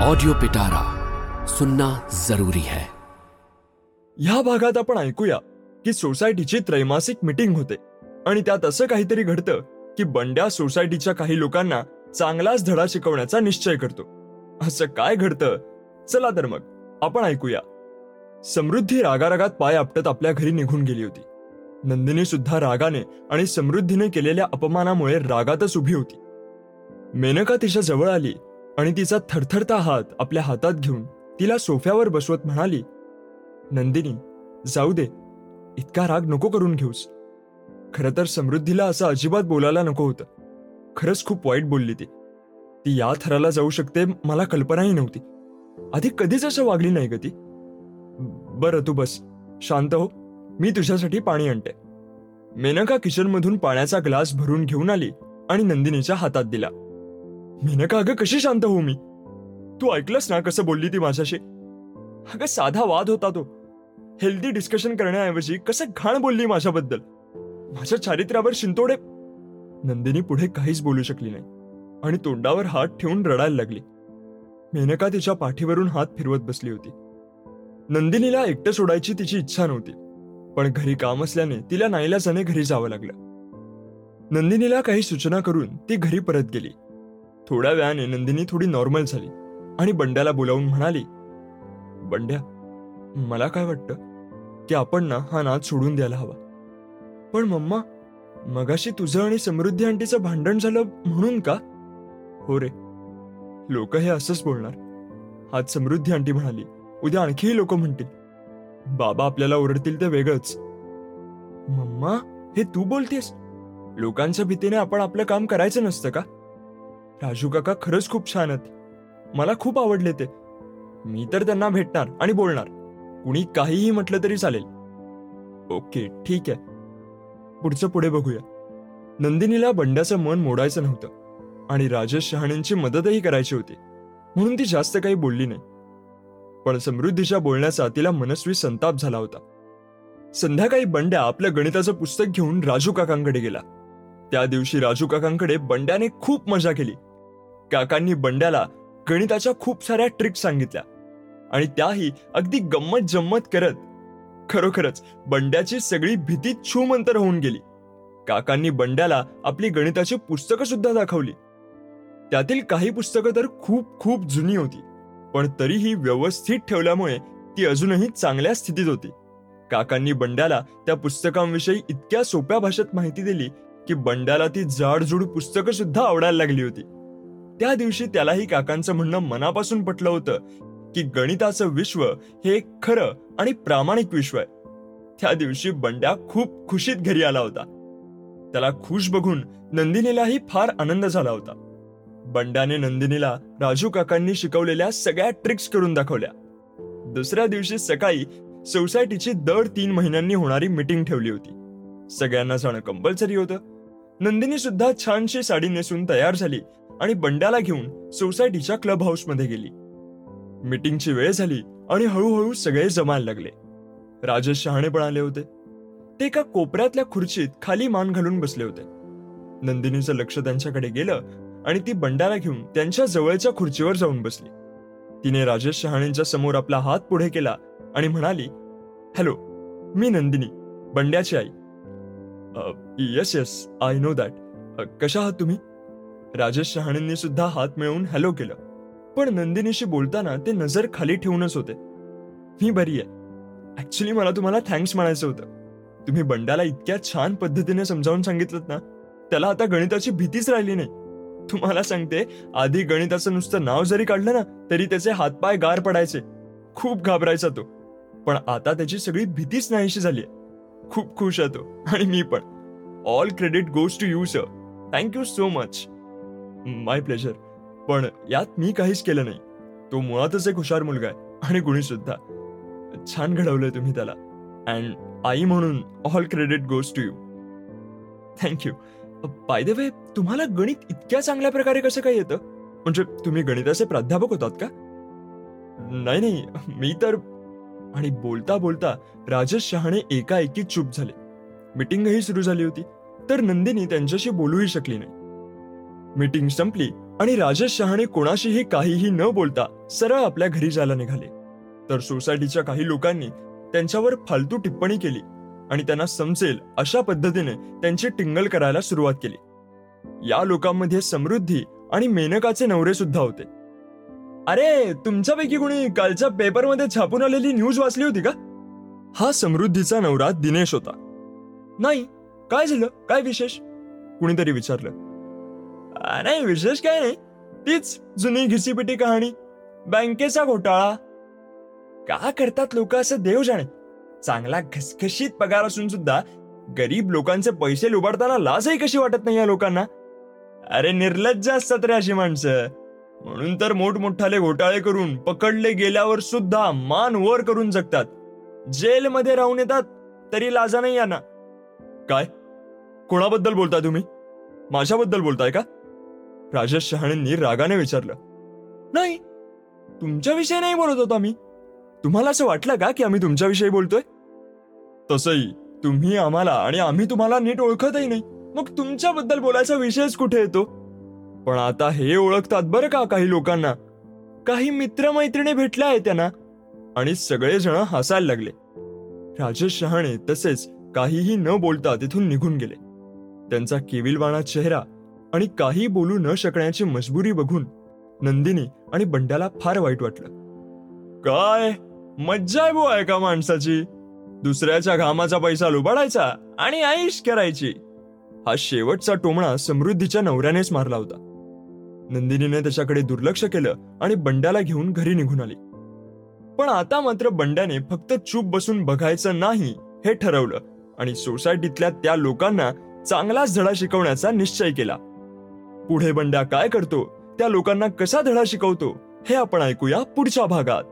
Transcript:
Audio पिटारा सुनना जरूरी है। ह्या भागात आपण ऐकूया की सोसायटीची त्रैमासिक मीटिंग होते आणि त्यात असं काहीतरी घडतं की बंड्या सोसायटीच्या काही लोकांना चांगलाच धडा शिकवण्याचा निश्चय करतो. असं काय घडतं? चला तर मग आपण ऐकूया. समृद्धी रागारागात पाय आपटत आपल्या घरी निघून गेली होती. नंदिनी सुद्धा रागाने आणि समृद्धीने केलेल्या अपमानामुळे रागातच उभी होती. मेनका तिच्या जवळ आली आणि तिचा थरथरता हात आपल्या हातात घेऊन तिला सोफ्यावर बसवत म्हणाली नंदिनी जाऊ दे. इतका राग नको करून घेऊस. खरं तर समृद्धीला असं अजिबात बोलायला नको होतं. खरंच खूप वाईट बोलली ती. ती या थराला जाऊ शकते मला कल्पनाही नव्हती. आधी कधीच असं वागली नाही ग ती. बरं तू बस. शांत हो. मी तुझ्यासाठी पाणी आणते. मेनका किचनमधून पाण्याचा ग्लास भरून घेऊन आली आणि नंदिनीच्या हातात दिला. मेनका अगं कशी शांत हो मी? तू ऐकलंस ना कसं बोलली ती माझ्याशी? अगं साधा वाद होता तो. हेल्दी डिस्कशन करण्याऐवजी कसं घाण बोलली माझ्याबद्दल. माझ्या चारित्र्यावर शिंतोडे. नंदिनी पुढे काहीच बोलू शकली नाही आणि तोंडावर हात ठेवून रडायला लागली. मेनका तिच्या पाठीवरून हात फिरवत बसली होती. नंदिनीला एकटं सोडायची तिची इच्छा नव्हती पण घरी काम असल्याने तिला नाईलाजाने घरी जावं लागलं. नंदिनीला काही सूचना करून ती घरी परत गेली. थोड्या वेळाने नंदिनी थोडी नॉर्मल झाली आणि बंड्याला बोलावून म्हणाली बंड्या मला काय वाटतं की आपण ना हा नाद सोडून द्यायला हवा. पण मम्मा मगाशी तुझं आणि समृद्धी आंटीचं भांडण झालं म्हणून का? हो रे लोक हे असंच बोलणार. आज समृद्धी आंटी म्हणाली उद्या आणखीही लोक म्हणतील. बाबा आपल्याला ओरडतील ते वेगळंच. मम्मा हे तू बोलतेस? लोकांच्या भीतीने आपण आपलं काम करायचं नसतं का? राजू काका खरंच खूप छान आहेत. मला खूप आवडले ते. मी तर त्यांना भेटणार आणि बोलणार. कुणी काहीही म्हटलं तरी चालेल. ओके ठीक आहे. पुढचं पुढे बघूया. नंदिनीला बंड्याचं मन मोडायचं नव्हतं आणि राजेश शहाणेंची मदतही करायची होती. म्हणून ती जास्त काही बोलली नाही. पण समृद्धीच्या बोलण्याचा तिला मनस्वी संताप झाला होता. संध्याकाळी बंड्या आपलं गणिताचं पुस्तक घेऊन राजू काकांकडे गेला. त्या दिवशी राजू काकांकडे बंड्याने खूप मजा केली. काकांनी बंड्याला गणिताच्या खूप साऱ्या ट्रिक्स सांगितल्या. आणि त्याही अगदी गंमत जम्मत करत खरोखरच बंड्याची सगळी भीती छूमंतर होऊन गेली. काकांनी बंड्याला आपली गणिताची पुस्तकं सुद्धा दाखवली. त्यातील काही पुस्तकं तर खूप खूप जुनी होती पण तरीही व्यवस्थित ठेवल्यामुळे ती अजूनही चांगल्या स्थितीत होती. काकांनी बंड्याला त्या पुस्तकांविषयी इतक्या सोप्या भाषेत माहिती दिली की बंड्याला ती जाडजूड पुस्तकं सुद्धा आवडायला लागली होती. त्या दिवशी त्यालाही काकांचं म्हणणं मनापासून पटलं होतं की गणिताचं विश्व हे एक खरं आणि प्रामाणिक विश्व आहे. त्या दिवशी बंड्या खूप खुशीत घरी आला होता. त्याला खुश बघून नंदिनीलाही फार आनंद झाला होता. बंड्याने नंदिनीला राजू काकांनी शिकवलेल्या सगळ्या ट्रिक्स करून दाखवल्या. दुसऱ्या दिवशी सकाळी सोसायटीची दर तीन महिन्यांनी होणारी मीटिंग ठेवली होती. सगळ्यांना जाणं कंपल्सरी होतं. नंदिनी सुद्धा छानशी साडी नेसून तयार झाली आणि बंड्याला घेऊन सोसायटीच्या क्लब हाऊसमध्ये गेली. मीटिंगची वेळ झाली आणि हळूहळू सगळे जमायला लागले. राजेश शहाणे पण आले होते. ते एका कोपऱ्यातल्या खुर्चीत खाली मान घालून बसले होते. नंदिनीचं लक्ष त्यांच्याकडे गेलं आणि ती बंडाला घेऊन त्यांच्या जवळच्या खुर्चीवर जाऊन बसली. तिने राजेश शहाणेंच्या समोर आपला हात पुढे केला आणि म्हणाली हॅलो मी नंदिनी बंड्याची आई. Yes yes I know that. कशा आहात तुम्ही? राजेश शहाणेंनी सुद्धा हात मिळवून हॅलो केलं. पण नंदिनीशी बोलताना ते नजर खाली ठेवूनच होते. मी बरी आहे. ऍक्च्युली मला तुम्हाला थँक्स म्हणायचं होतं. तुम्ही बंडाला इतक्या छान पद्धतीने समजावून सांगितलं ना त्याला आता गणिताची भीतीच राहिली नाही. तुम्हाला सांगते आधी गणिताचं नुसतं नाव जरी काढलं ना तरी त्याचे हातपाय गार पडायचे. खूप घाबरायचा तो. पण आता त्याची सगळी भीतीच नाहीशी झाली खूप खुश आहे तो. आणि मी पण. All credit goes to you sir thank you so much my pleasure पण यात मी काहीच केलं नाही. तो मुळातच एक हुशार मुलगा आहे आणि गुणी सुद्धा. छान घडवलंय तुम्ही त्याला. अँड आई म्हणून all credit goes to you thank you by the way तुम्हाला गणित इतक्या चांगल्या प्रकारे कसं काय येतं? म्हणजे तुम्ही गणिताचे प्राध्यापक होतात का? नाही नाही. मी तर आणि बोलता बोलता राजेश शहाणे एकाएकी चूप झाले. मीटिंगही सुरू झाली होती. तर नंदिनी त्यांच्याशी बोलूही शकली नाही. मीटिंग संपली आणि राजेश शहाणे कोणाशीही काहीही न बोलता सरळ आपल्या घरी जायला निघाले. तर सोसायटीच्या काही लोकांनी त्यांच्यावर फालतू टिप्पणी केली आणि त्यांना समजेल अशा पद्धतीने त्यांची टिंगल करायला सुरुवात केली. या लोकांमध्ये समृद्धी आणि मेनकाचे नवरे सुद्धा होते. अरे तुमच्यापैकी कोणी कालच्या पेपरमध्ये छापून आलेली न्यूज वाचली होती का? हा समृद्धीचा नवरा दिनेश होता. नाही काय झालं? काय विशेष? कुणीतरी विचारलं. नाही विशेष काय नाही. तीच जुनी घिसीपिटी कहाणी. बँकेचा घोटाळा. का करतात लोक असं देव जाणे? चांगला घसघशीत पगार असून सुद्धा गरीब लोकांचे पैसे लुबाडताना लाजही कशी वाटत नाही या लोकांना? अरे निर्लज्ज असतात रे अशी माणसं. म्हणून तर मोठमोठाले घोटाळे करून पकडले गेल्यावर सुद्धा मान वर करून जगतात. जेलमध्ये राहून येतात तरी लाजा नाही यांना. काय? कोणाबद्दल बोलताय तुम्ही? माझ्याबद्दल बोलताय का? राजेश शहाणेंनी रागाने विचारलं नाही तुमच्याविषयी नाही बोलत होतो आम्ही. तुम्हाला असं वाटलं का की आम्ही तुमच्याविषयी बोलतोय? तसंही तुम्ही आम्हाला आणि आम्ही तुम्हाला नीट ओळखतही नाही. मग तुमच्याबद्दल बोलायचा विषयच कुठे येतो? पण आता हे ओळखतात बरं का काही लोकांना. काही मित्रमैत्रिणी भेटल्या आहेत त्यांना. आणि सगळेजण हसायला लागले. राजेश शहाणे तसेच काहीही न बोलता तिथून निघून गेले. त्यांचा केविलवाणा चेहरा आणि काही बोलू न शकण्याची मजबुरी बघून नंदिनी आणि बंड्याला फार वाईट वाटलं. काय? मज्जा आहे बुवा एका माणसाची. दुसऱ्याच्या घामाचा पैसा लुबाडायचा आणि आईश करायची. हा शेवटचा टोमणा समृद्धीच्या नवऱ्यानेच मारला होता. नंदिनीने त्याच्याकडे दुर्लक्ष केलं आणि बंड्याला घेऊन घरी निघून आली. पण आता मात्र बंड्याने फक्त चूप बसून बघायचं नाही हे ठरवलं आणि सोसायटीतल्या त्या लोकांना चांगलाच धडा शिकवण्याचा निश्चय केला. पुढे बंड्या काय करतो? त्या लोकांना कसा धडा शिकवतो? हे आपण ऐकूया पुढच्या भागात.